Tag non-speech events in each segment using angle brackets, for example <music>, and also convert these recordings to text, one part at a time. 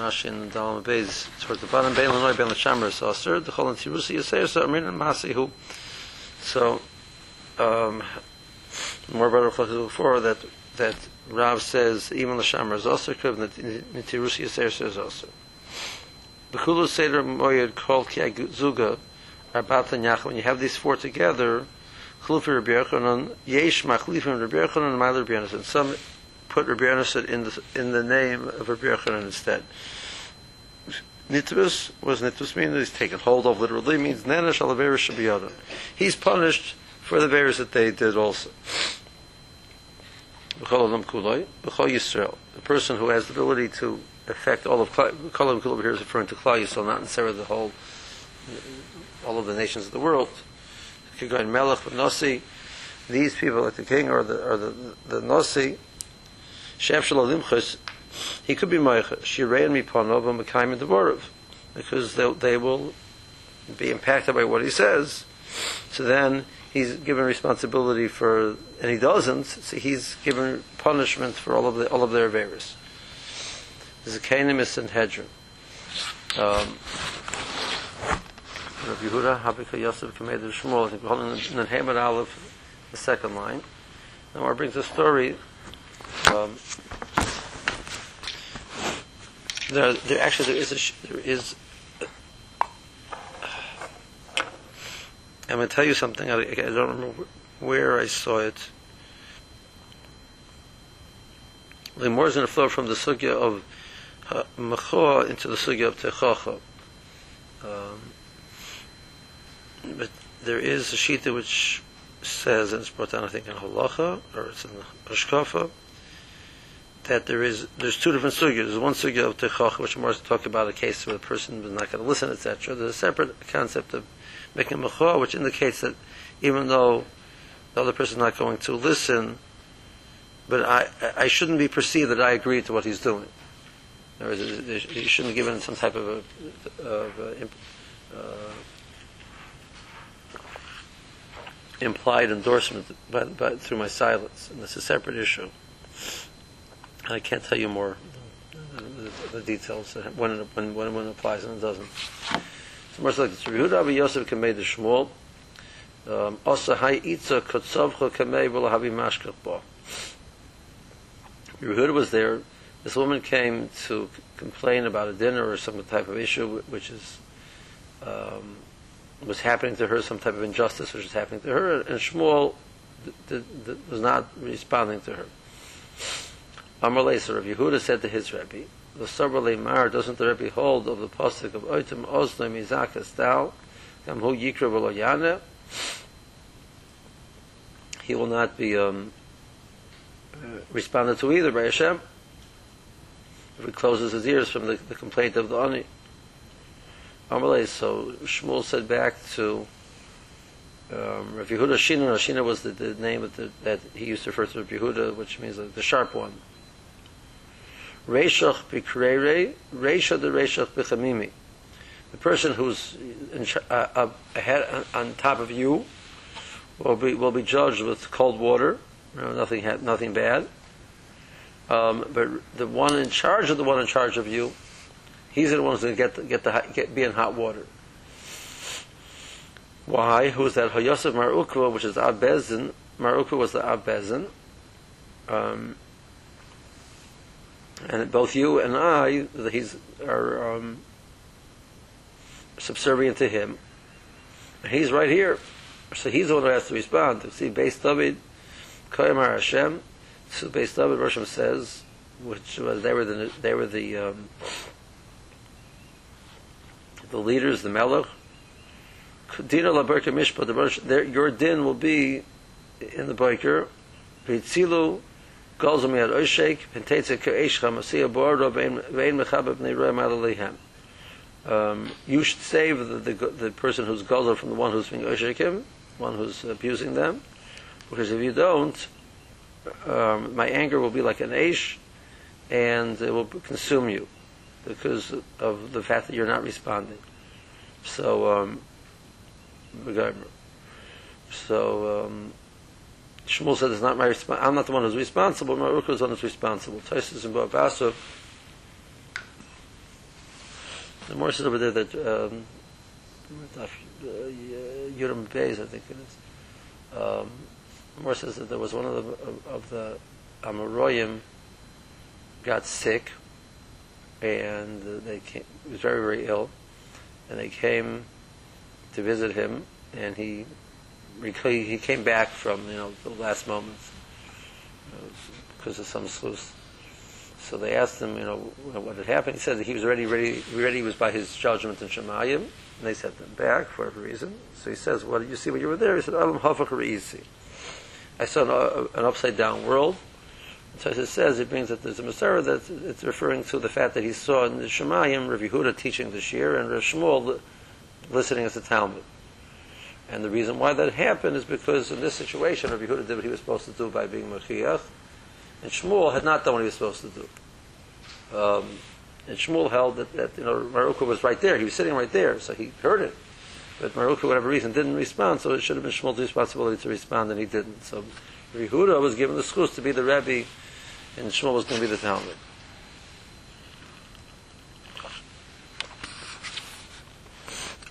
Rashi in the Dalam Beis towards the bottom. Bein Lanoi Ben Lashamar is Aser. The Chol and Tirusi Yisei So Amrin and Masihu. So, um, more about reflected before that that Rav says even Lashamar is Aser. Kriv Tirusi Yisei So is Aser. The Kulu Seder Moyed called Ki Zuga Arbat Nyach. When you have these four together, Chlufi Rabbi Yochanan, Yesh Machlifim Rabbi Yochanan, and Mailer Rabbi Yochanan. Some put Rabbi Yonasan in the, in the name of Rabbi Yochanan instead. Nitrus was Nitrus meaning he's taken hold of literally means Nenesh Alavera Shabiyada. He's punished for the bears that they did also. The person who has the ability to affect all of Kol Adam Kuloi here is referring to Klal Yisrael, not necessarily the whole, all of the nations of the world. Kigoin Melech, Nasi, these people like the king or the, or the, the Nasi, Shem Shalalimchus, he could be Meicha, Shirei and Mipanov and Mekayim Devorov, because they, they will be impacted by what he says. So then he's given responsibility for, and he doesn't, so he's given punishment for all of, the, all of their errors. There's a Canaanist and Hedron. Um, Rav Yehuda, Habika Yosef, Kamed Shmuel, I think we're holding in the Hamad Aleph, the second line. Now, our brings a story um, there, there actually there is a there is. I'm going to tell you something. I, I don't remember where I saw it. The more is going to flow from the sugya of uh, machoa into the sugya of techacha. Um, but there is a shita which says, and it's brought down, I think, in halacha or it's in the hashkafa, that there is there's two different sugyas. There's one sugya of techach, which more to talk about a case where the person is not going to listen, etc. There's a separate concept of making mechor, which indicates that even though the other person is not going to listen, but I I shouldn't be perceived that I agree to what he's doing. Or you shouldn't give him some type of a, of a uh, implied endorsement by, by, through my silence, and that's a separate issue. I can't tell you more the, the details when it, when, when when it applies and it doesn't. So more like this. Yehuda Rabbi Yosef kamei the Shmuel. Um, also hay itza kotzavcha kamei v'lahavi mashkach bo. Yehuda was there. This woman came to complain about a dinner or some type of issue which is um, was happening to her, some type of injustice which was happening to her, and Shmuel was not responding to her. Amar Leser, Yehuda said to his Rebbe, the Sabra Mar, doesn't the Rebbe hold of the postic of Oitim Oslim Izakas Dal, Gam Yikra V'lo he will not be um, responded to either by Hashem if he closes his ears from the, the complaint of the Ani. Amalei, so Shmuel said back to um, Rav Yehuda Shina. Shina was the, the name the, that he used to refer to Rav Yehuda, which means the, the sharp one. Reishach Bikrere, Reisha the Reishach Bichamimi. The person who's in, uh, uh, ahead on top of you will be will be judged with cold water. You know, nothing nothing bad. Um, but the one in charge of the one in charge of you, he's the one who's going to get get the get, be in hot water. Why? Who's that? Hayosef Mar Ukva, which is Abbezin. Mar Ukva was the Abbezin. Um, and both you and I, he's are um, subservient to him. He's right here, so he's the one who has to respond. See, Beis David, Koyamar Hashem. So Beis David Rosham says, which was they were the they were the um, the leaders, the Melech. Dina laberka mishpat. Your din will be in the biker. Vitzilu goes me at Chamasiya Bordo Vein. Um, you should save the, the, the person who's gozer from the one who's being Oshekim, one who's abusing them, because if you don't, um, my anger will be like an Aish, and it will consume you because of the fact that you're not responding. So, um, so um, Shmuel said it's not my responsibility. I'm not the one who's responsible. My Ruka is the one who's responsible. Taisus and Bavasa The more says over there that um, Beis, I think it is. Um, more says that there was one of the of, the Amoroyim got sick, and they came, was very very ill, and they came to visit him, and he he came back from you know the last moments because of some sluice. So they asked him, you know, what had happened. He said that he was already ready. Ready was by his judgment in Shemayim, and they sent him back for whatever reason. So he says, "What did you see when you were there?" He said, "Alam hafach I saw an, uh, an upside down world. So as it says, it brings that there's a Masorah that it's referring to the fact that he saw in the Shemayim Rav Yehuda teaching the Shir and Rav Shmuel listening as the Talmud. And the reason why that happened is because in this situation, Yehuda did what he was supposed to do by being Machiach, and Shmuel had not done what he was supposed to do. Um, and Shmuel held that, that you know Maruka was right there. He was sitting right there, so he heard it. But Maruka, for whatever reason, didn't respond. So it should have been Shmuel's responsibility to respond, and he didn't. So Yehuda was given the schus to be the Rebbe, and Shmuel was going to be the Talmud.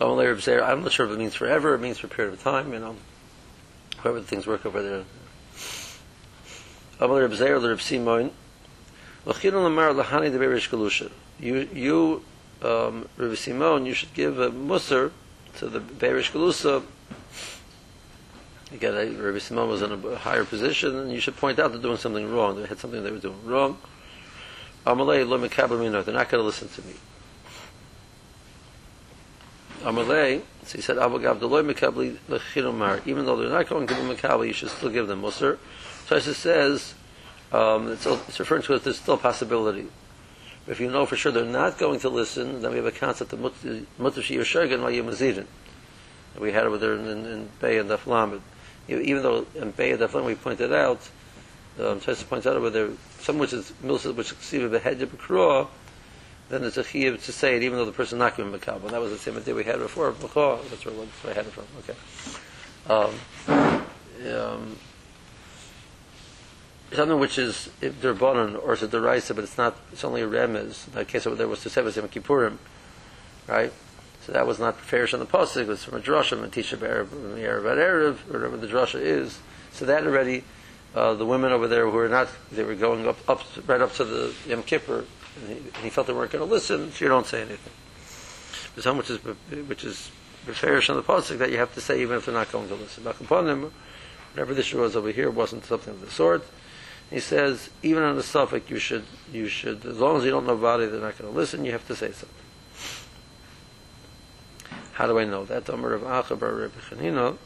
I'm not sure if it means forever. It means for a period of time. You know, however things work over there. Amal Reb Zeir Reb Simon. L'chinu lamar lahani de berish galusha. You, you, um, Reb Simon, you should give a musar to the berish galusa. Again, Rabbi Simon was in a higher position, and you should point out they're doing something wrong. They had something they were doing wrong. Amalei lo mekabel They're not going to listen to me. Amalei, so he said, Avagav deloy mekabli. Even though they're not going to give them mekabel, you should still give them. So it says, um, it's, it's, referring to as there's still a possibility. If you know for sure they're not going to listen, then we have a concept of mutar shiyur shergan ma'yim We had it with her in, in, in Bay and Daf Even though in Bay and Daf we pointed out, um, Tessa points out over there, some which is milsa which see the head of a then it's a chiyuv to say it even though the person not giving makabel. That was the same idea we had before. That's where, that's where I had it from. Okay. Um, um, something which is derbanon or it's a deraisa, but it's not. It's only a remez. In that case over there was to Seves Yom Kippurim, right? So that was not fairish on the pasuk. It was from a drasha and a teacher erev erev, whatever the drasha is. So that already, uh, the women over there who were not, they were going up, up right up to the Yom Kippur, and he, and he felt they weren't going to listen. So you don't say anything. There's some which is which is fairish on the pasuk that you have to say even if they're not going to listen. Whatever this was over here wasn't something of the sort. He says, even on the suffix, you should, you should, as long as you don't know about it, they're not going to listen, you have to say something. How do I know that? Omer of Achabar Rebbe Chanino,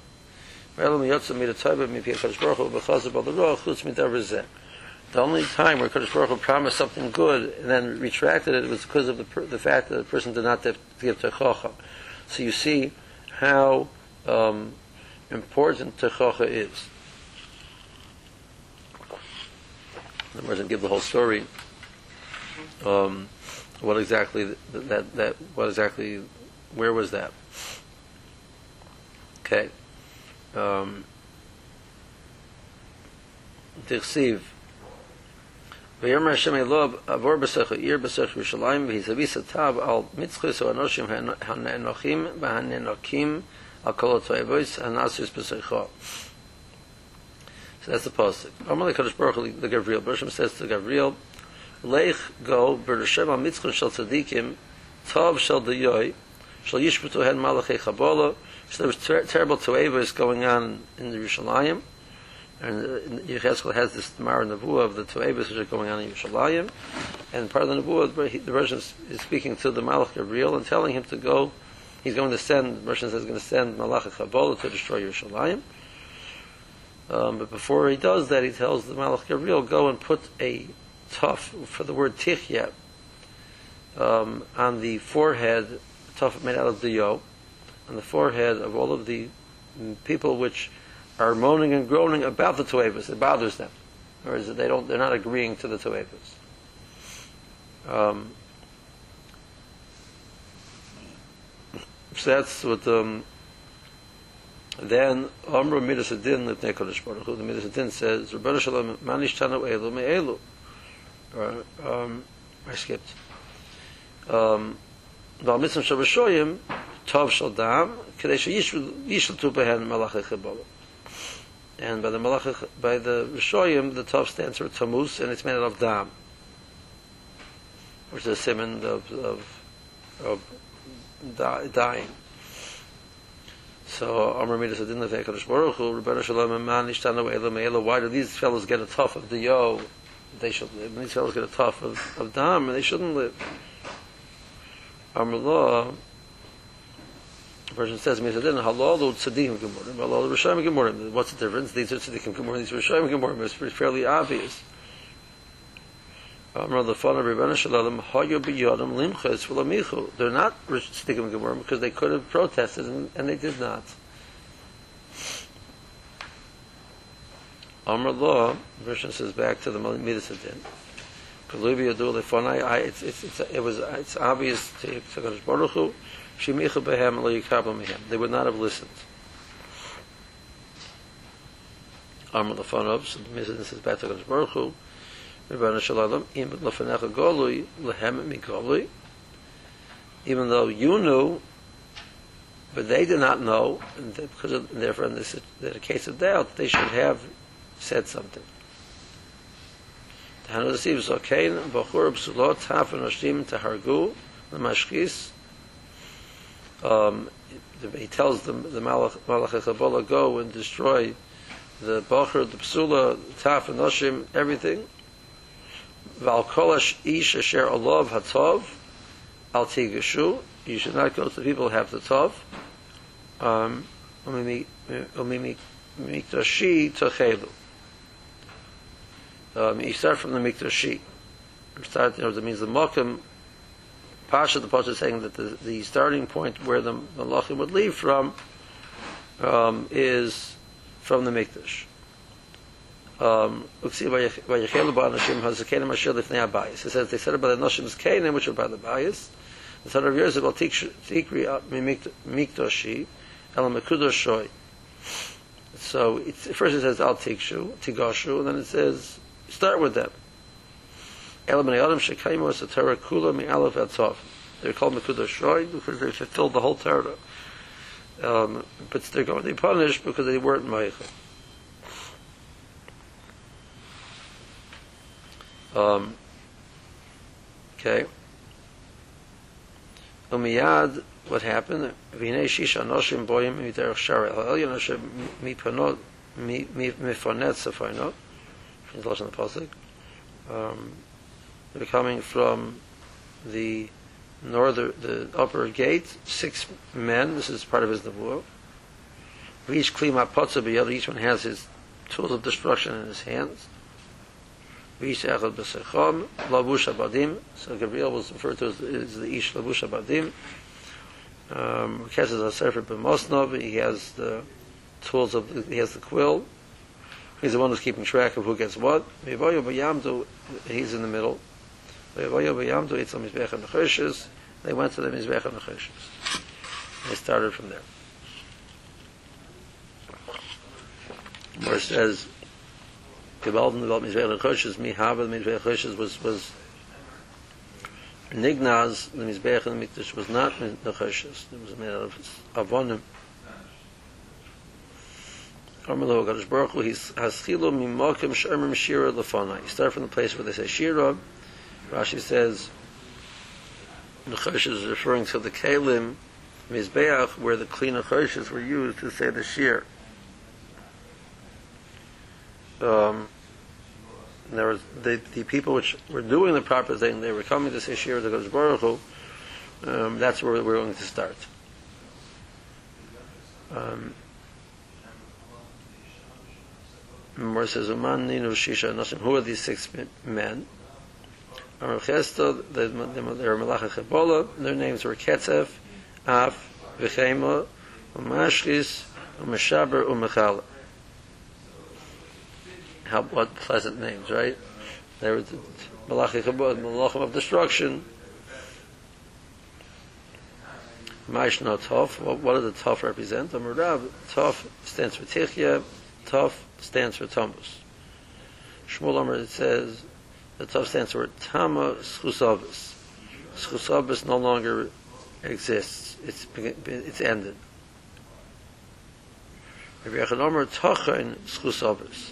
the only time where Kodesh Baruch Hu promised something good and then retracted it was because of the, the fact that the person did not give Techocha. So you see how um, important Techocha is. in other words, and give the whole story. Um, what exactly that, that that what exactly where was that? Okay. Um, תכסיב ויאמר השם אלוהיו עבור בסך עיר בסך ירושלים והזביא סתיו על מצחוס האנושים הנאנוכים והנאנוקים על כל התועבוס הנאסוס בסכו so that's the pasuk. Amalei Kadosh Baruch Hu the Gavriel. Bershom says to Gavriel, Leich go b'Reshem HaMitzchon Shel Tzadikim Tov Shel Dayoy Shel Yishbutu Hen Malachei Chabola so there was ter- terrible toevas going on in the Yerushalayim. And uh, Yechezkel has this Mara Nevuah of the toevas which are going on in Yerushalayim. And part of the Nevuah the version is speaking to the Malach Gavriel and telling him to go. He's going to send the version says going to send Malach Chabola to destroy Yerushalayim. Um, but before he does that, he tells the Malach Gabriel, go and put a tuff for the word tichya um, on the forehead, tuff made out of the yo, on the forehead of all of the people which are moaning and groaning about the Tuevas. It bothers them. Or is it they don't, they're not agreeing to the Tuevas. Um, so that's what um, then Amru Midas Adin Lifnei Kodesh Baruch Hu, the Midas Adin says, Rabbanu Shalom, Manish Tanu Elu Me'elu. Um, I skipped. Um, מצווה של רשויים, טוב של דם, כדי שישלטו בהן מלאכי חבולה. And by the malach, by the Rishoyim, the Tov stands for Tamus, and it's made out of Dam, which is a simon of, of, of dying. So Amr Midas Adin Levei Kadosh Baruch Hu, Rebbeinu Shalom Man Ishtana Ve'ela Me'ela, why do these fellows get a tough of the yo? They should live. And these fellows get a tough of, of Dam, and they shouldn't live. Amr Law, person says, "Misadin halal or tzaddikim gemurim, halal rishayim gemurim." What's the difference? These are tzaddikim gemurim, these are rishayim gemurim. It's fairly obvious. They're not tzaddikim gemurim because they could have protested and, and they did not. Amar law, version says back to the midas adin. Yadu lefonai. It's it's it's it was it's obvious to Baruch Hu Shemicha behem lo yikabel mehem. They would not have listened. Amr lefanov, so the says back to Kodesh Baruch Hu, Rebbeinu Shalom, im lefanecha golui, lehem mikolui, even though you knew, but they did not know, and because of, and therefore in this in a case of doubt, they should have said something. Tahanu Desiv Zokein, Bachur B'sulot, Taf and Oshtim, Tahargu, Lemashkis, um, he tells the, the Malach, Malach go and destroy the Bachar, the Psula, Taf, and Noshim, everything. Val Kolash Ish Asher Olav Hatov, Al Tigashu, you should not go to the people have the Tov. Um, Mikdashi Tochelu. Um, you start from the Mikdashi. Start, you know, that means the Mokim Pasha, the Pasha is saying that the, the starting point where the Malachim would leave from um, is from the Mikdash. Um, it says they said about the Noshim's Canaan, which are by the bias. The son of yours about Tikri Mikdashi, El Mekudoshoi. So it's, first it says Al Tikshu, Tigashu, and then it says start with them. Elam and Adam Shekaimu as a Torah Kula Mi Aleph Atzov. They're called Mekudah Shoy because they fulfilled the whole Torah. Um, but they're going to be punished because they weren't Meichel. Um, okay. Umiyad, what happened? V'nei shisha noshim boyim miterach shara el yonoshem mipanot mifonet safaynot. It's lost in the pasuk. Um, they're coming from the northern, the upper gate, six men, this is part of his nevuah. Each klima potza each one has his tools of destruction in his hands. Each echad b'sechom, lavush abadim, so Gabriel was referred to as, as the ish lavush abadim. Um, Asefer b'mosnov, he has the tools of, he has the quill. He's the one who's keeping track of who gets what. He's in the middle. They went to the Mizbech HaNecheshes. They started from there. Where it says, Gebalden about Mizbech HaNecheshes, Mi Hava, the Mizbech HaNecheshes was, was Nignaz, the and the Mikdash was not Necheshes. It was made of Avonim. Amalo Gadosh Baruch Hu, he's Haschilu Mimokim Shermim Shira Lefanai. You start from the place where they say Shira, Rashi says the Chosh is referring to the Kalim Mizbeach, where the clean Choshes were used to say the Shir. Um, there was the, the people which were doing the proper thing, they were coming to say Shir to Kodesh Baruch Hu, um, that's where we're going to start. Um, says, Shisha Nosim. Who are these six men? Amar Chesto, they were Malacha Chebola, their names were Ketzef, Af, Vechema, Umashchis, Umeshaber, Umechala. How, what pleasant names, right? They were the Malachi Chebola, Malachim of destruction. Maishno Tov, what, what does the Tov represent? Amarav, Tov stands for Tichya, Tov stands for Tombus. Shmuel Amar, it says, the Tov stands for Tama Schusavus. Schusavus no longer exists. It's it's ended. Rabbi Yechon Omer Tochen Schusovers.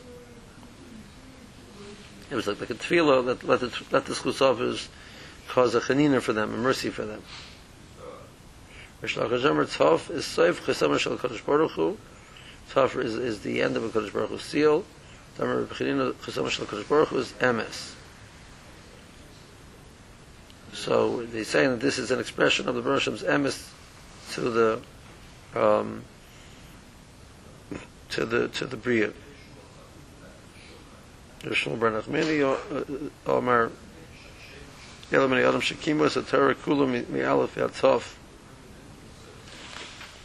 It was like, like a tefillah that let the, let the Schusovers cause a chanina for them, a mercy for them. Mishlach HaZomer Tov is Soif Chesamah Shal Kodesh Baruch Hu. Tov is, is the end of a Kodesh Baruch Hu seal. Tamer B'chinina Chesamah Shal Kodesh Baruch Hu is Emes. So they say that this is an expression of the Baruch Hashem's emes to the um, to the to the bria. Rishon Bar Nachmani Omar Yelamani Adam Shekimu is a Torah Kula Mi Aleph Yatov.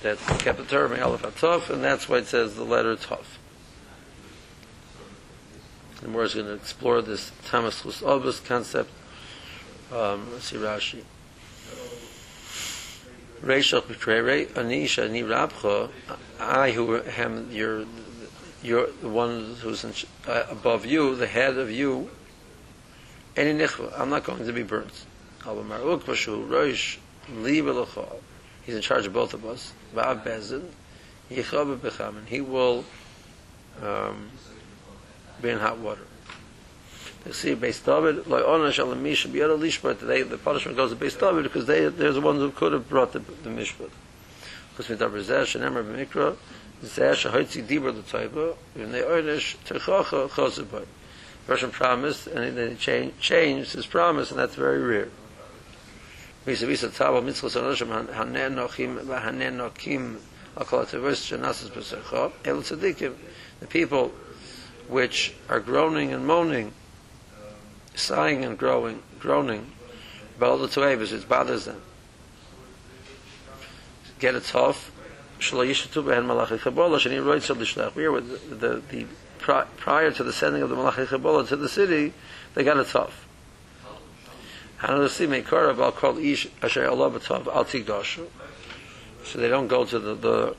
That kept the Mi Aleph Yatov, and that's why it says the letter Tov. And is going to explore this Chus Obus concept um, see Rashi. Reishach b'trei anisha ni rabcha. I who am your your the one who's in, uh, above you, the head of you. Any nichva, I'm not going to be burnt. He's in charge of both of us. He will um, be in hot water. You see, Beis David, like Ona Shalom Misha, Biyad Lishpat, today the punishment goes to Beis David because they, they're the ones who could have brought the, the Mishpat. Because with Dabar Zeh, Shenemar B'mikra, Zeh Shahoitzi Dibur L'Taiba, V'nei Oynish, Terchocha Chosabay. Russian promised, and then he changed, changed his promise, and that's very rare. Misa Visa Tzava Mitzvah Sanoshim, Hanen Nochim, Hanen Nochim, Akol Tevis, Shanasas B'Sercha, El Tzadikim, the people which are groaning and moaning sighing and growing, groaning about all the tuavas, it bothers them. Get it tough. Shlo yishatu behen malachi chabola, shani roit sel lishlach. We are the, the, the, prior to the sending of the malachi chabola to the city, they got it tough. Hanadasi meikara bal kol ish asher Allah b'tov al tigdoshu. So they don't go to the, the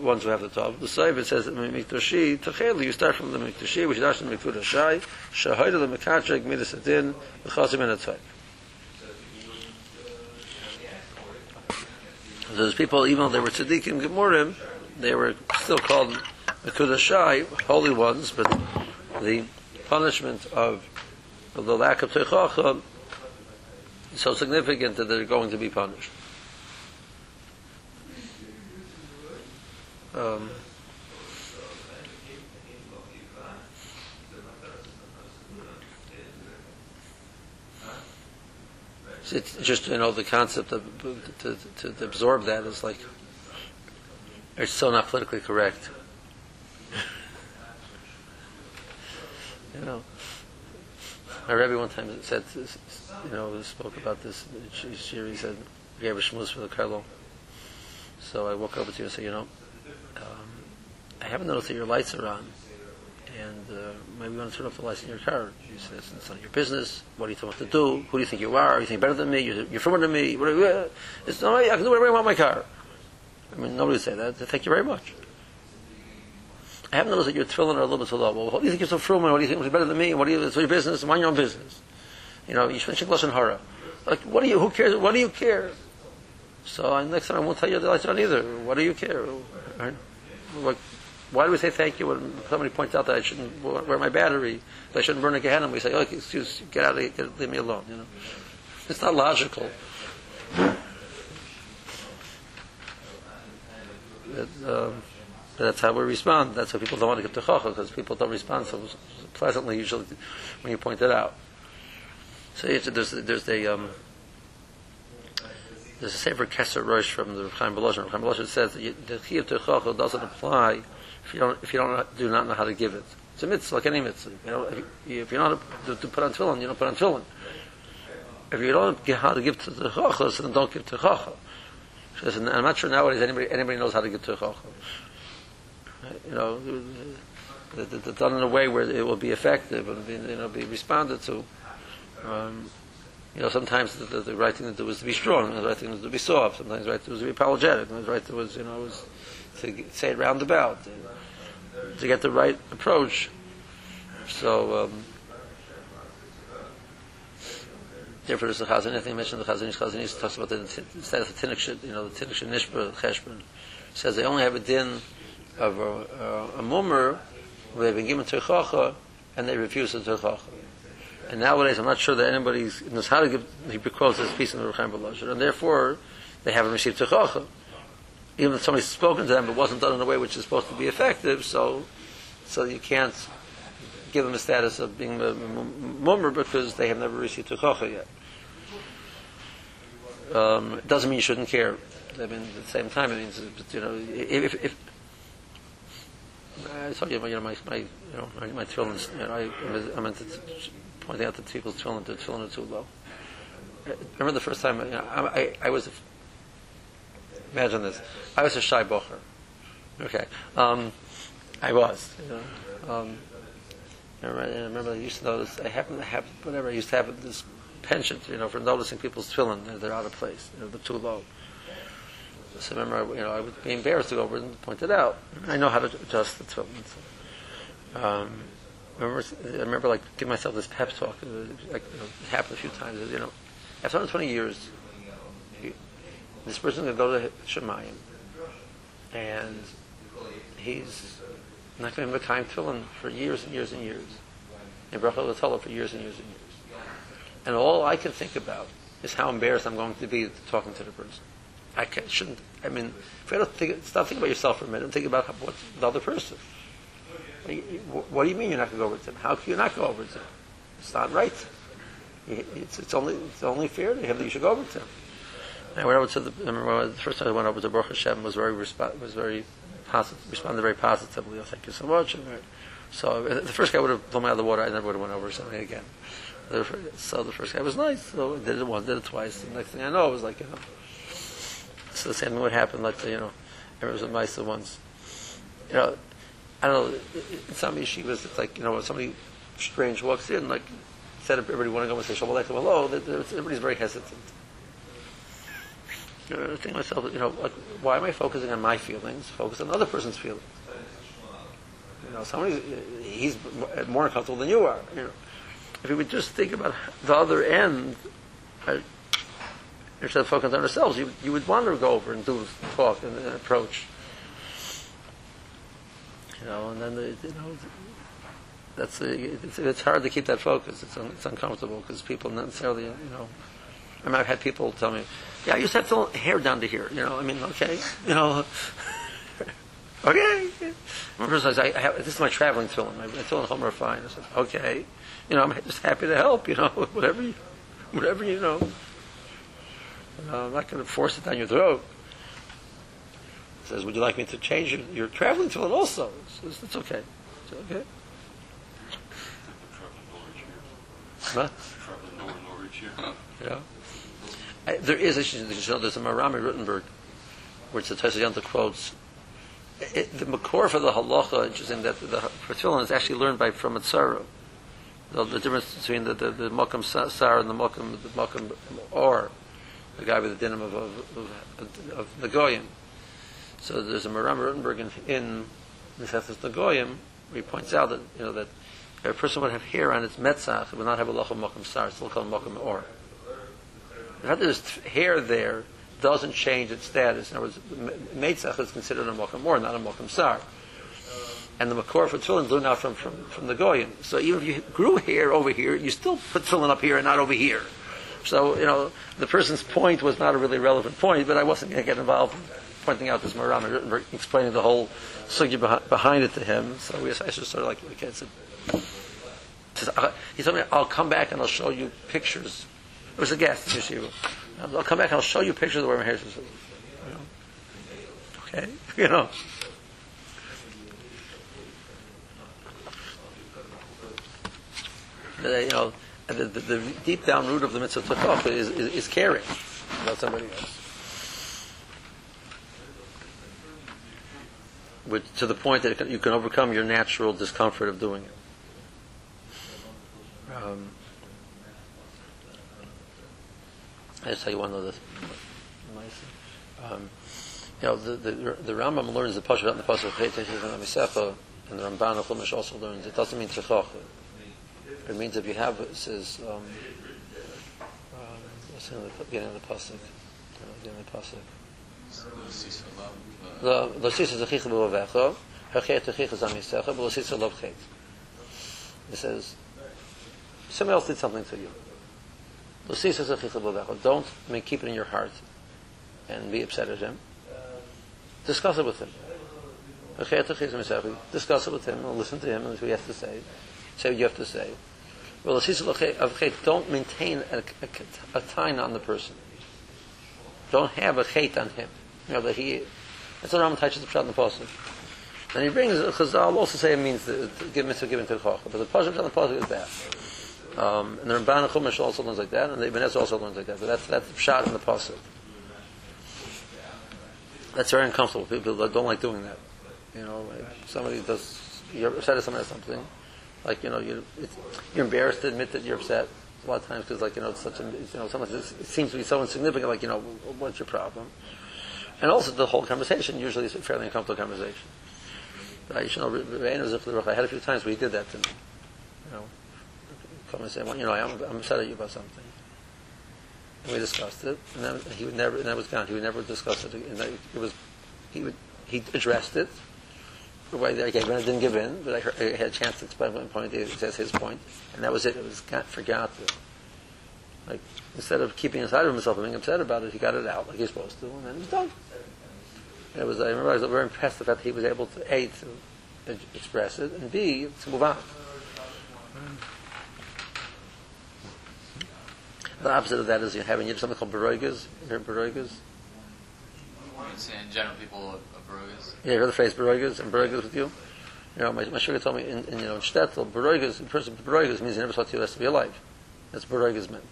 ones who have the top. The Saiv, it says, Mikdashi, Techeli, you start from the Mikdashi, which is actually Mikdash Shai, Shahayda the Mekachek, Midas Adin, Chasim and Atzai. Those people, even though they were tzaddikim gemurim, they were still called Mekudashai, holy ones, but the punishment of, of the lack of Teichacha is so significant that they're going to be punished. Um, it's just you know the concept of to, to, to absorb that is like it's still not politically correct. you know, my Rebbe one time said, you know, spoke about this. She said, gave a shmuz for the Karlo. So I walk over to you and say, you know, I haven't noticed that your lights are on, and uh, maybe you want to turn off the lights in your car. You say, it's not your business. What do you what to do? Who do you think you are? You think better than me? You're, you're firmer than me? You, it's no, I can do whatever I want in my car. I mean, nobody would say that. Thank you very much. I haven't noticed that your tefillin are a little bit too low. Well, what do you think you're so frugal? What do you think you're better than me? What do you? It's your business. Mind your own business. You know, you should mention hara. Like, what do you? Who cares? What do you care? So next time I won't tell you the lights are on either. What do you care? Like, why do we say thank you when somebody points out that I shouldn't wear my battery, that I shouldn't burn a Gehenna? We say, oh, excuse, get out of here, get, leave me alone. You know, it's not logical. But, um, but that's how we respond. That's why people don't want to get to chocha because people don't respond so pleasantly usually when you point it out. So there's there's the um, there's a separate Kesser Rosh from the Chaim Volozhin. Chaim Volozhin says that the Chiyuv Techocho doesn't apply if you don't if you don't do not know how to give it. It's a mitzvah like any mitzvah. You know, if you, know how to, to, put on tefillin, you don't put on tefillin. If you don't know how to give to the chachos, then don't give to chacha. I'm not sure nowadays anybody anybody knows how to give to chacha. You know, it's done in a way where it will be effective and be, you know be responded to. Um, you know, sometimes the, the, the, right thing to do was to be strong, the right thing was to be soft, sometimes the right thing was to be apologetic, the right thing was, you know, was to say it roundabout, to, get the right approach. So, um, Therefore, the Ish, they mentioned the Chazon Ish, Chazon Ish talks about the status of the Tinnik, you know, the Tinnik Nishba, Cheshbon. Says they only have a din of a, a, a mummer where they've been given Terchacha and they refuse the Terchacha. And nowadays, I'm not sure that anybody knows how to give, he quotes this piece in the Rechaim Balashar, and therefore, they haven't received Terchacha. Even if somebody's spoken to them, it wasn't done in a way which is supposed to be effective, so, so you can't give them the status of being a mummer because they have never received Terchacha yet. Um, it doesn't mean you shouldn't care. I mean, at the same time, it means, you know, if, if I told you, you know, my, my, you know, my, my tefillin, you know, I, I meant to pointing out that people's tefillin, their are too low. I remember the first time, you know, I, I, I was, a, imagine this, I was a shy bocher. Okay. Um, I was, you know. Um, I remember, I remember I used to notice, I happened to have, whatever, I used to have this penchant, you know, for noticing people's tefillin, they're, they're out of place, you know, they're too low. So remember, you know, I would be embarrassed to go over and point it out. I know how to adjust the tefillin. So, um, I remember, I remember, like, giving myself this pep talk. Uh, it happened a few times. You know, after 120 years, this person's going to go to Shemayim, and he's not going to have a time tefillin for years and years and years, and bracha l'tolah for years and years and years. And all I can think about is how embarrassed I'm going to be talking to the person. I can, shouldn't. I mean, if don't think, stop thinking about yourself for a minute and think about what the other person. What do you mean you're not going to go over to him? How can you not go over to him? It's not right. It's, it's only it's only fair to him that you should go over to him. I went over to the. The first time I went over to Baruch Hashem was very resp- was very positive, responded very positively. Oh, thank you so much. So uh, the first guy would have pulled me out of the water. I never would have went over something again. So the first guy was nice. So I did it once, did it twice. The next thing I know, it was like you know. So the same thing would happen. Like you know, there was a nice once. You know, I don't know. In some yeshivas, it's like you know, when somebody strange walks in, like instead of everybody wanting to go and say shalom aleichem, hello, everybody's very hesitant. You know, I think to myself, you know, like, why am I focusing on my feelings? Focus on other person's feelings. You know, somebody, he's more uncomfortable than you are. You know, if we would just think about the other end, instead of focusing on ourselves, you, you would want to go over and do talk and, and approach. You know, and then the, you know, that's it's, it's hard to keep that focus. It's, un, it's uncomfortable because people necessarily, you know. I mean, I've had people tell me, "Yeah, I used to have to hair down to here." You know, I mean, okay, you know, <laughs> okay. Person says, I, I have, "This is my traveling tefillin. My tefillin home are fine." I said, "Okay, you know, I'm just happy to help. You know, <laughs> whatever, you, whatever you know." You uh, know I'm not going to force it down your throat. He says, "Would you like me to change your, your traveling tefillin also?" Says, "It's okay. It's okay." Huh? Yeah. There is, there's a Marami Rothenburg, which the Tosayanta quotes. It, the makor for the halacha, interesting that the, the tefillin is actually learned by from a tzara. The, the, difference between the the, the sar and the makam the or, the guy with the dinim of of, of, of the goyim. So there's a Maram Rothenburg in, in Mesechus Nagoyim where he points out that you know that a person would have hair on its metzach, it would not have a lacham makam sar, it's still called makam or. The fact that there's hair there doesn't change its status. In other words, metzach is considered a makam or, not a makam sar. And the makor for tefillin learned out from, from, from the goyim. So even if you grew hair over here, you still put tefillin up here and not over here. So, you know, the person's point was not a really relevant point, but I wasn't going to get involved in pointing out this Maram and explaining the whole sugya behind it to him. So we, I just sort of like, okay, it's a, uh, he told me, I'll come back and I'll show you pictures. It was a guest Yeshiva. I'll come back and I'll show you pictures of where my hair is. Okay? <laughs> You know. The, you know, the, the, the, deep down root of the mitzvah is, is, is caring about somebody else. To the point that you can overcome your natural discomfort of doing it. Um, I just tell you one of this. Um, you know, the, the, the Rambam learns the Pasha in the Pasha of Misecha, and the Ramban of Chumash also learns. It doesn't mean Tzachach. It means if you have, it says, um, It's in the beginning of the pasuk. Uh, beginning of the pasuk. Lo sisa love, uh, Lo lo sisa zechicha b'ovecho, hachet zechicha zam yisecha, but lo sisa lov chet. It says, somebody else did something to you. Don't mean, keep it in your heart and be upset at him. Discuss it with him. Discuss it with him and listen to him and what he has to say. Say what you have to say. Well, don't maintain a, a, a on the person. Don't have a hate on him. You know, that he, that's what Rambam touches the pshat in the pasuk. And he brings, Chazal also say it means to, give mitzvah given to the Chacham. But the pshat on the pasuk is bad. Um, and the Ramban Chumash also learns like that, and the Ibn Ezra also learns like that. But that's, that's pshat in the pasuk. That's very uncomfortable. People don't like doing that. You know, somebody does, you're upset at somebody or something, like, you know, you you're embarrassed to admit that you're upset a lot of times because, like, you know, it's such a, you know, sometimes it seems to be so insignificant, like, you know, what's your problem? And also the whole conversation usually is a fairly uncomfortable conversation. You know, I had a few times where he did that to me. Come and say, well, you know, I'm, I'm upset at you about something. And we discussed it, and then he would never, and that was gone. He would never discuss it. And it was, he would, he addressed it. I gave in, I didn't give in, but I, heard, I had a chance to explain one point. He says his point, and that was it. It was got, forgotten. Like instead of keeping inside of himself and being upset about it, he got it out like he's supposed to, and then it was done. And it was. I remember I was very impressed with that he was able to a to express it, and b to move on. The opposite of that is you having something called baroigas. You heard baroigas? it's in general people of, of Barugas. Yeah, you heard the phrase baroigas and baroigas with you? You know, my, my sugar told me in, in you know in Shtetl, baroigas, the person baroigas means he never saw to you has to be alive. That's baroigas meant.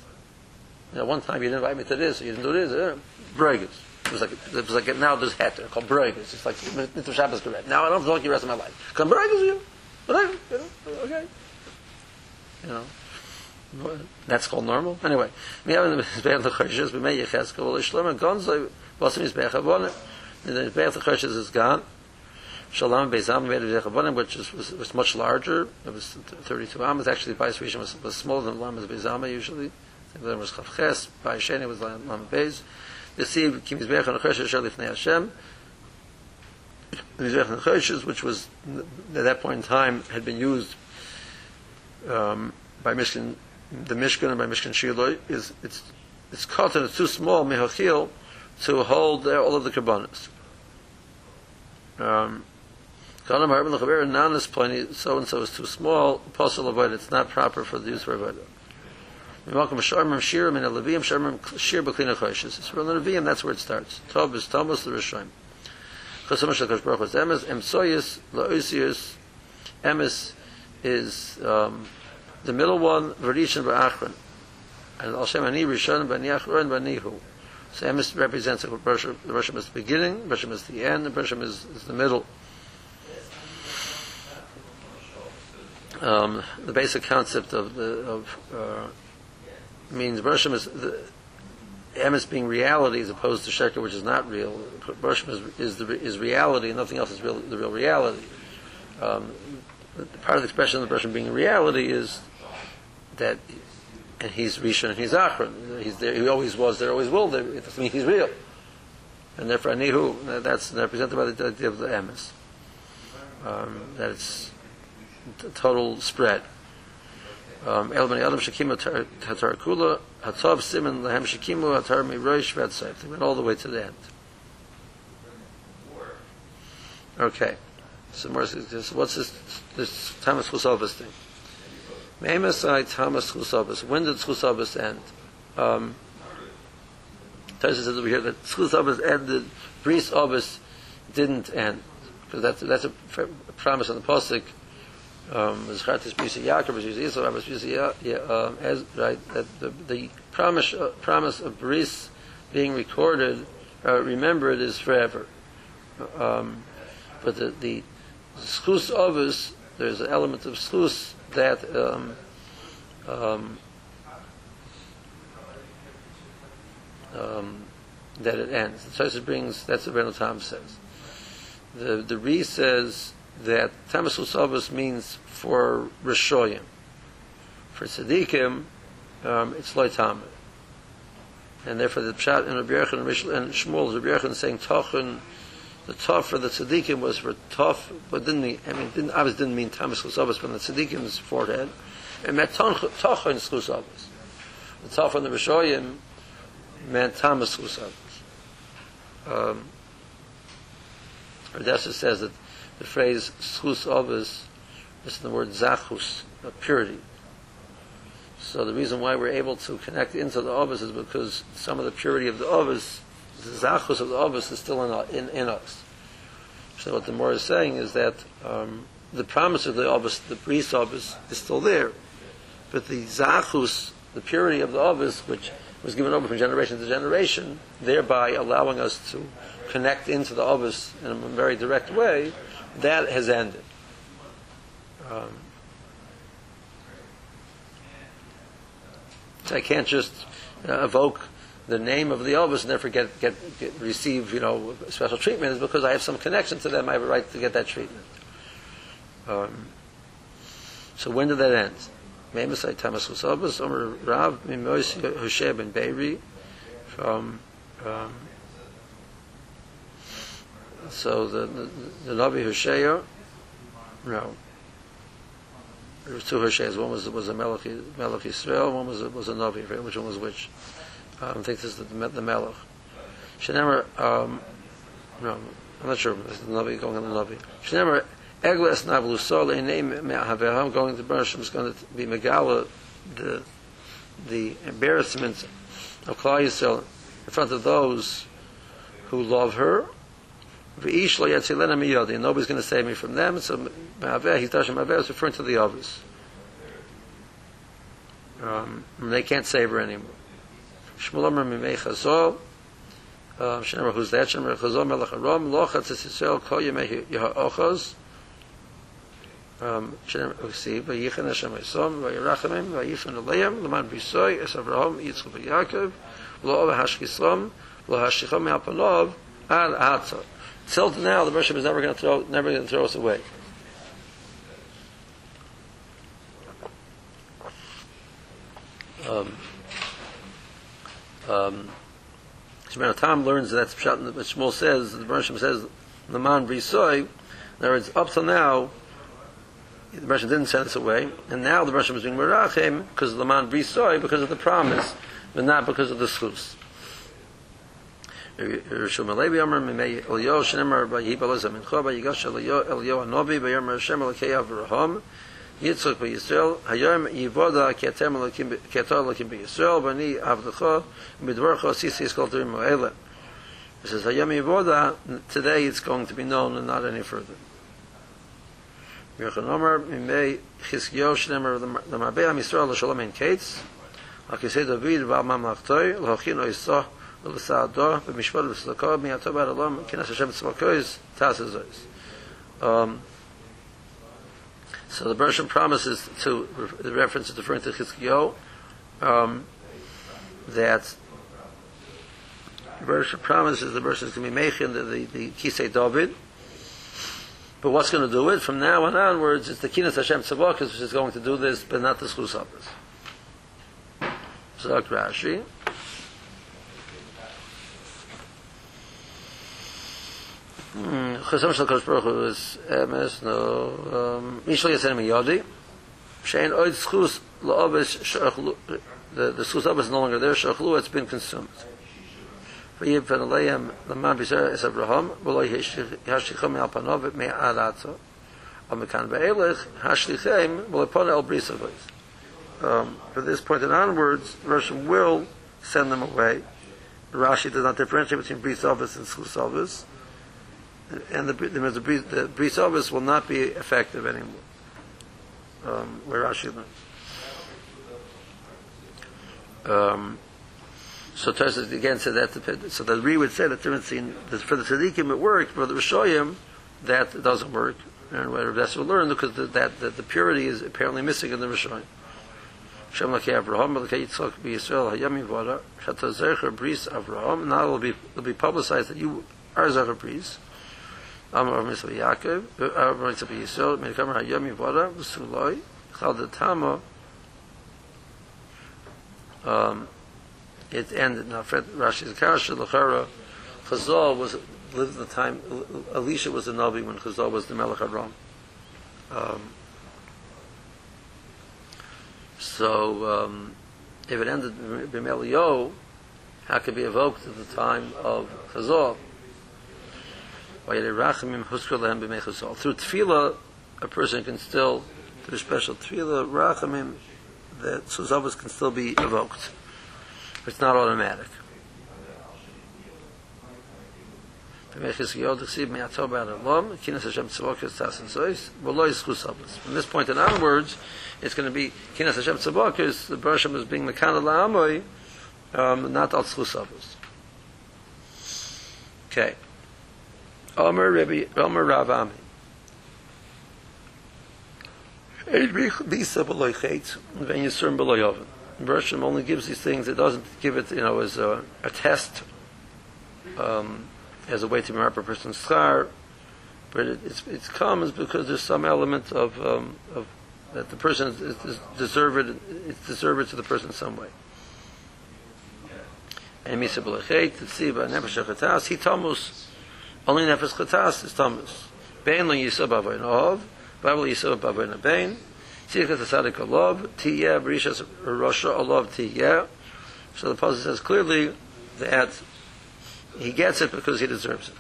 You know, one time you didn't invite me to this, or you didn't do this, uh, baroigas. It was like it was like now there's hat there called baroigas. It's like Mr. Shabbos correct. Now I don't talk to you the rest of my life. Come baroigas you, whatever, you know, okay. You know. That's called normal. Anyway, we have the <laughs> Mizbeach L'Choshes, we may Yechezkel, Ol Ishlam, Gonzo, what's the Mizbeach Avonim? The Mizbeach L'Choshes is gone. Shalom Beizam made a Avonim, which is, was, was much larger. It was 32 Amos. Actually, the Rishon was, was smaller than Lamas Beizama usually. I think there was Chavches. Bais Sheni was Lam Beiz. You see, Kim. Mizbeach L'Choshes, which was, at that point in time, had been used um, by Mishkan the Mishkan and by Mishkan Shiloh is it's it's and it's too small mehachil to hold there all of the kabbanas. Um, non is plenty. So and so is too small. Apostle avoid it's not proper for the use for avoid. Welcome Sharmim Shir and Levim Sharmim Shir Beklina Choshes. It's from the Levim. That's where it starts. Tov is Thomas the Rishonim. Chosam Shakash Baruch Emes Emsoyis Laosius Emes is um, the middle one, Varishan Ba'achron. And Al Shem Ani Rishon Bani Achron Banihu. So Emes represents the Bershom, the Bershom is the beginning, Bershom is the end, and Bershom is, is the middle. Um, the basic concept of the of uh, means Bershom is the Emes being reality as opposed to Sheker, which is not real. Bershom is, is the is reality, and nothing else is real, the real reality. Um, part of the expression of the Bershom being reality is that and he's Rishon and he's Achron. He's there. He always was there. Always will there. It mean he's real. And therefore, Anihu. That's represented by the idea of the emes. Um, that it's total spread. Um, El bani Adam Shekimu Hatar Kula Hatav Siman Lahem Shekimu Hatar Mirosh Vetzayv. They went all the way to the end. Okay. So what's this, this Thomas Chusovas thing? Memasai Thomas Chusabas. When did Chusabas end? Um, Taisa says over here that Chusabas ended, Bris Obis didn't end. Because that's, that's a, a promise on the Pasuk. Um, Zchartis Brisa Yaakov, Brisa Yisrael, Brisa um, as right that the, the promise uh, promise of Bris being recorded, uh, remembered is forever. Um, but the the schus ovis, there's an element of schus that um, um, um, that it ends. The Tosfos brings that's what Rebbeinu Tam says. The the Re says that Tamas Usavos means for Rishoyim. For Tzaddikim, um, it's Tamid. and therefore the pshat in Rabbi Yechon and and Shmuel Rabbi Yechon saying tochen, the tof for the tzaddikim was for tof, but didn't mean, I mean, didn't, obviously didn't mean tamas chusavas from the tzaddikim's forehead, and meant tochen chusavas. The tof on the Rishoyim meant tamas chusavas. Um, Odessa says that the phrase schus avos is the word zachus, of purity. So the reason why we're able to connect into the avos is because some of the purity of the avos, the zachus of the avos, is still in, in, in us. So what the more is saying is that um, the promise of the avos, the bris avos, is still there, but the zachus, the purity of the avos, which was given over from generation to generation, thereby allowing us to connect into the avos in a very direct way, that has ended. Um, so I can't just uh, evoke the name of the Elvis and therefore get, get, get receive you know special treatment is because I have some connection to them. I have a right to get that treatment. Um, so when did that end? Omer Rav Mimois Hoshe ben Beiri from um, so the the, the Navi Hoshea no there was two Hosheas one was was a Melech Melech Yisrael one was was a Navi which one was which I think this is the, the Melech Shenemer um, no I'm not sure this is the Navi going on the Navi Shenemer Eglas Navlusol name I'm going to Bershom is going to be Megala the the embarrassment of Klal Yisrael in front of those who love her V'ish lo yatzilena miyodi. Nobody's going to save me from them. So Ma'aveh, he's Dashim Ma'aveh is referring to the others. Um, they can't save her anymore. Shmuel Omer Mimei Chazol. Um, Shenemar, who's that? Shenemar Chazol Melech Arom. Lochatz es Yisrael kol yemei Yeho'ochos. Um, Shenemar, we see, V'yichan Hashem Yisom, V'yirachamim, V'yifan Aleim, L'man B'yisoy, Es Avraham, Yitzchak V'Yakov, Lo Ova Hashkislam, Lo Hashichom Me'alpanov, Al Atzot. Till now, the Bershom is never going to throw, never going to throw us away. Um, um, Shemana Tom learns that that's Pshat, what Shmuel says, the Bershom says, the man brisoy, in other words, up till now, the Bershom didn't send us away, and now the Bershom is being merachim because of the man brisoy, because of the promise, but not because of the schus. Rishon Malevi Amar Mimei Elio Shnemar Vayibal Ezam Mincha Vayigash Elio Elio Anobi Vayom Hashem Elokei Avraham יצחק בישראל היום יבודה כי אתם הלכים כי אתם הלכים בישראל ואני עבדך מדברך עשיס יסקול דברים האלה he says היום יבודה today it's going to be known and not any further. ויוחד נאמר ממי חזקיו שנאמר למעבי עם ישראל לשלום אין קץ על כסי דוד ועל ממלכתוי להוכין או יסוע ולסעדו במשפט ובסדקו מייתו בעל הלום כנס השם צבקויס um, so the Bershom promises to the reference is referring to Chizkiyo um, that the Bershom promises the Bershom is going to be making the, the, the Kisei David. But what's going to do it? From now on onwards it's the Kinas Hashem Tzavokis which is going to do this but not the Schus so Rashi חסם של הקדוש ברוך הוא אמס, נו, מי שלא יצא מיודי, שאין עוד זכוס לאובס שאוכלו, the זכוס אובס longer there, שאוכלו, it's been consumed. ויבן עליהם למען בישר את אברהם, ולא ישליחו מעל פניו מעל עצו. אבל מכאן ואילך, השליחים ולפון אל בריס אבויס. Um, from this point onwards, Russia will send them away. Rashi does not differentiate between bris office and schus office. And the the the, the bris avos will not be effective anymore. Um, where Rashi um, so Tarsus again said that so the Re would say that for the tzaddikim it worked, for the Rishoyim that doesn't work, and whether that's will learned because the, that the, the purity is apparently missing in the Rishoyim. Shem Lakei Avraham, Lakei Yitzchak B'Yisrael Hayami Vada, Shata Zecher Bris Avraham. Now it will be it'll be publicized that you are Zecher Bris. Amar Mitzvah Yaakov, Amar Mitzvah Yisrael, Mirkam Hayami Vada, V'Suloi, Chal Tama, um, it ended. Now, Fred Rashi's Kasha, Lachara, Chazal was lived the time, Elisha was the Navi when Chazal was the Melech Aram. Um, so, um, if it ended B'Melio, how could be evoked at the time of Chazal? Through tefillah, a person can still, through special tefillah, rachamim, that suzavas can still be evoked. It's not automatic. From this point in onwards, it's going to be Kinas Hashem Tzabakas, the Bershom is being Mekana La'amoy, um, not Al Tzchusavas. Okay. Omer Rabbi, Omer Rav Ami. Bershom only gives these things, it doesn't give it, you know, as a, a test, um, as a way to remember a person's schar, but it, it's, it comes because there's some element of, um, of that the person is, is deserved, it's deserved to the person in some way. And Misa Nefesh HaChatas, he tamus, only Nefesh Chatas is tamus. Bein lo Yisab Avoyin Ov, Babel Yisab Avoyin Abein, Tzirka Tzadik Olov, Tiyeh, Berishas Rosha Olov Tiyeh. So the Pasuk says clearly that he gets it because he deserves it.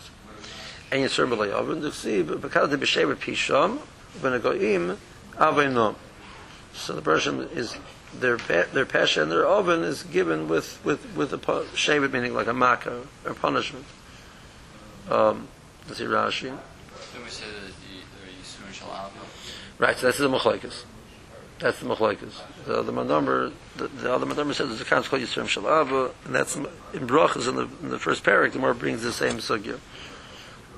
And Yisur B'lei Ovin, Duksiv, Bekad De B'Shevet Pisham, Ben Agoim, Aveinom. So the person is their their passion and their oven is given with with with a shevet meaning like a makkah or punishment. Um, let's see Rashi. Right, so that's the machlekes. That's the machlekes. The other number, the, the other number says there's a concept called Yisurim Shalava, and that's in brachas in the in the first parak. The more brings the same sugya.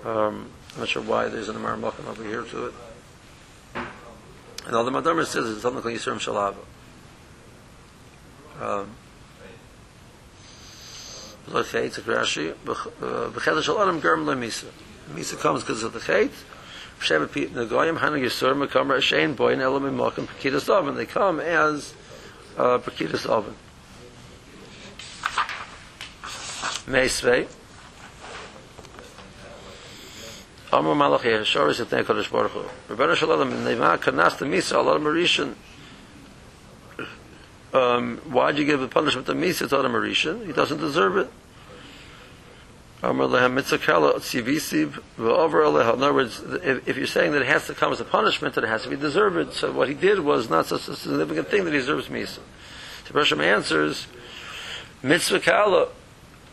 Um, I'm not sure why there's an Amar Malkim over here to it. And all the Madamar says it's something called Yisurim Shalava. Um, the fate of Rashi be khada äh, shol alam germ le misa misa comes cuz of the fate shem pe the goyim hanu yisur me kam rashin boy in elam me kam oven. They come as äh, uh pekitas oven. May say amma malakh yashor is the kolish barkhu rabana shol alam nayma kanast misa alam rishon Um, why'd you give the punishment to Misa to Adam? He doesn't deserve it. In other words, if, you're saying that it has to come as a punishment, that it has to be deserved, so what he did was not such a significant thing that he deserves Misa. So Bershom answers, Mitzvah Kala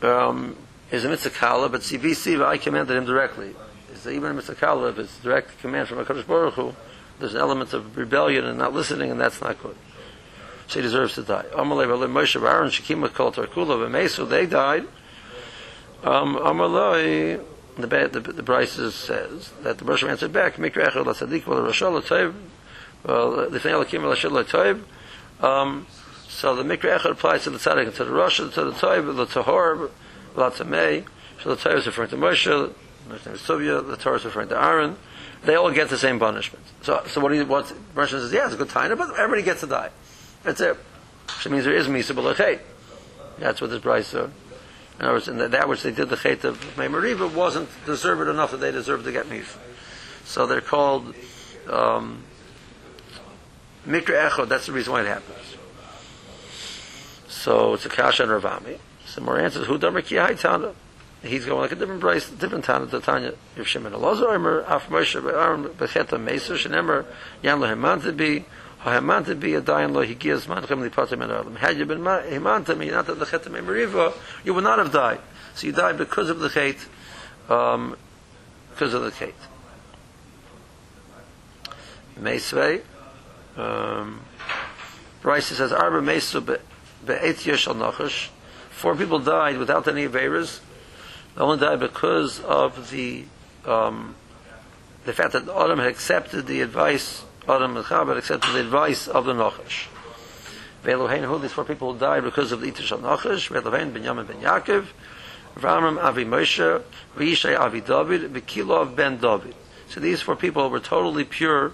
um, is a Mitzvah Kala, but Tzivisiv, I commanded him directly. So even in Mitzvah Kala, if it's direct command from HaKadosh Baruch Hu, there's an element of rebellion and not listening, and that's not good. So he deserves to die. Amalei Moshe Aaron Shekima Kol Tarkula V'Mesu, they died. Um, Amalei, the, the, the Braisa says that the Bershom answered back, Mikra Echad LaSadik V'Rashal L'Toiv, L'Fnei Lakim L'Ashil L'Toiv. Um, so the Mikra Echad applies to the Tzadik to the Rosh, to the Toiv, the Tahor, L'Tamei. So the Toiv is referring to Moshe, Suvia, the Torah is referring to Aaron. They all get the same punishment. So, so what you, what Rashi says? Yeah, it's a good time, but everybody gets to die. That's it. Which means there is misa. That's what this Braisa said. In other words, and that which they did the chet of Meimariva wasn't deserved enough that they deserved to get misa. So they're called um, mikra echod. That's the reason why it happens. So it's a kasha and Ravami. Some more answers. Who damer ki haitana? he's going like a different price, different Tana to Tanya. If Shimon Elazar, Emer, Af Moshe, Aaron, Becheta Meser, Shenemer, Yan Lo Heman to be, Haman to be a Dayan Lo Higias Manchem Li Patim En Arlam. Had you been me, not the you would not have died. So you died because of the Chet, um, because of the Chet. Meisvei, um, says, Arba Nachash, four people died without any Averas, they only died because of the um, the fact that Adam had accepted the advice, Adam Chava had accepted the advice of the Nachash. Ve'elohein who these four people died because of the Itish of Nachash, Ve'elohein ben Yamin ben Yaakov, V'amram Avi Moshe, V'yishai Avi David, V'kilov ben David. So these four people were totally pure,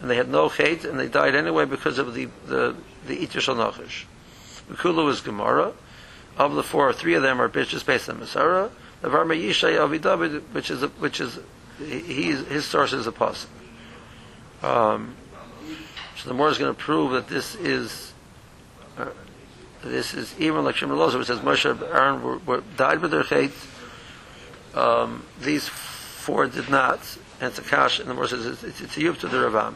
and they had no hate, and they died anyway because of the the the Itish of Nachash. V'kulu is Gemara, Of the four, three of them are bitches based on Masara. The Varma Yishay Avidavid, which is a, which is he, his source is a pasuk. Um, so the more is going to prove that this is uh, this is even like Shimon Loza, which says Moshe and Aaron were, were died with their chait. Um, these four did not, and it's a kash. And the more says it's, it's, it's a yub to the Ravami.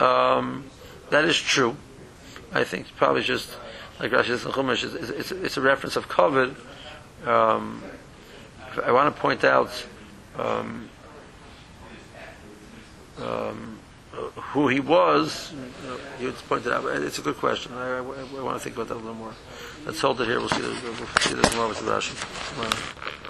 Um, that is true. I think it's probably just like Rashi says in Chumash, it's, it's, it's a reference of COVID. Um, I want to point out um, um, who he was. You pointed out. It's a good question. I, I, I want to think about that a little more. Let's hold it here. We'll see. The, we'll see this more with the Rashi.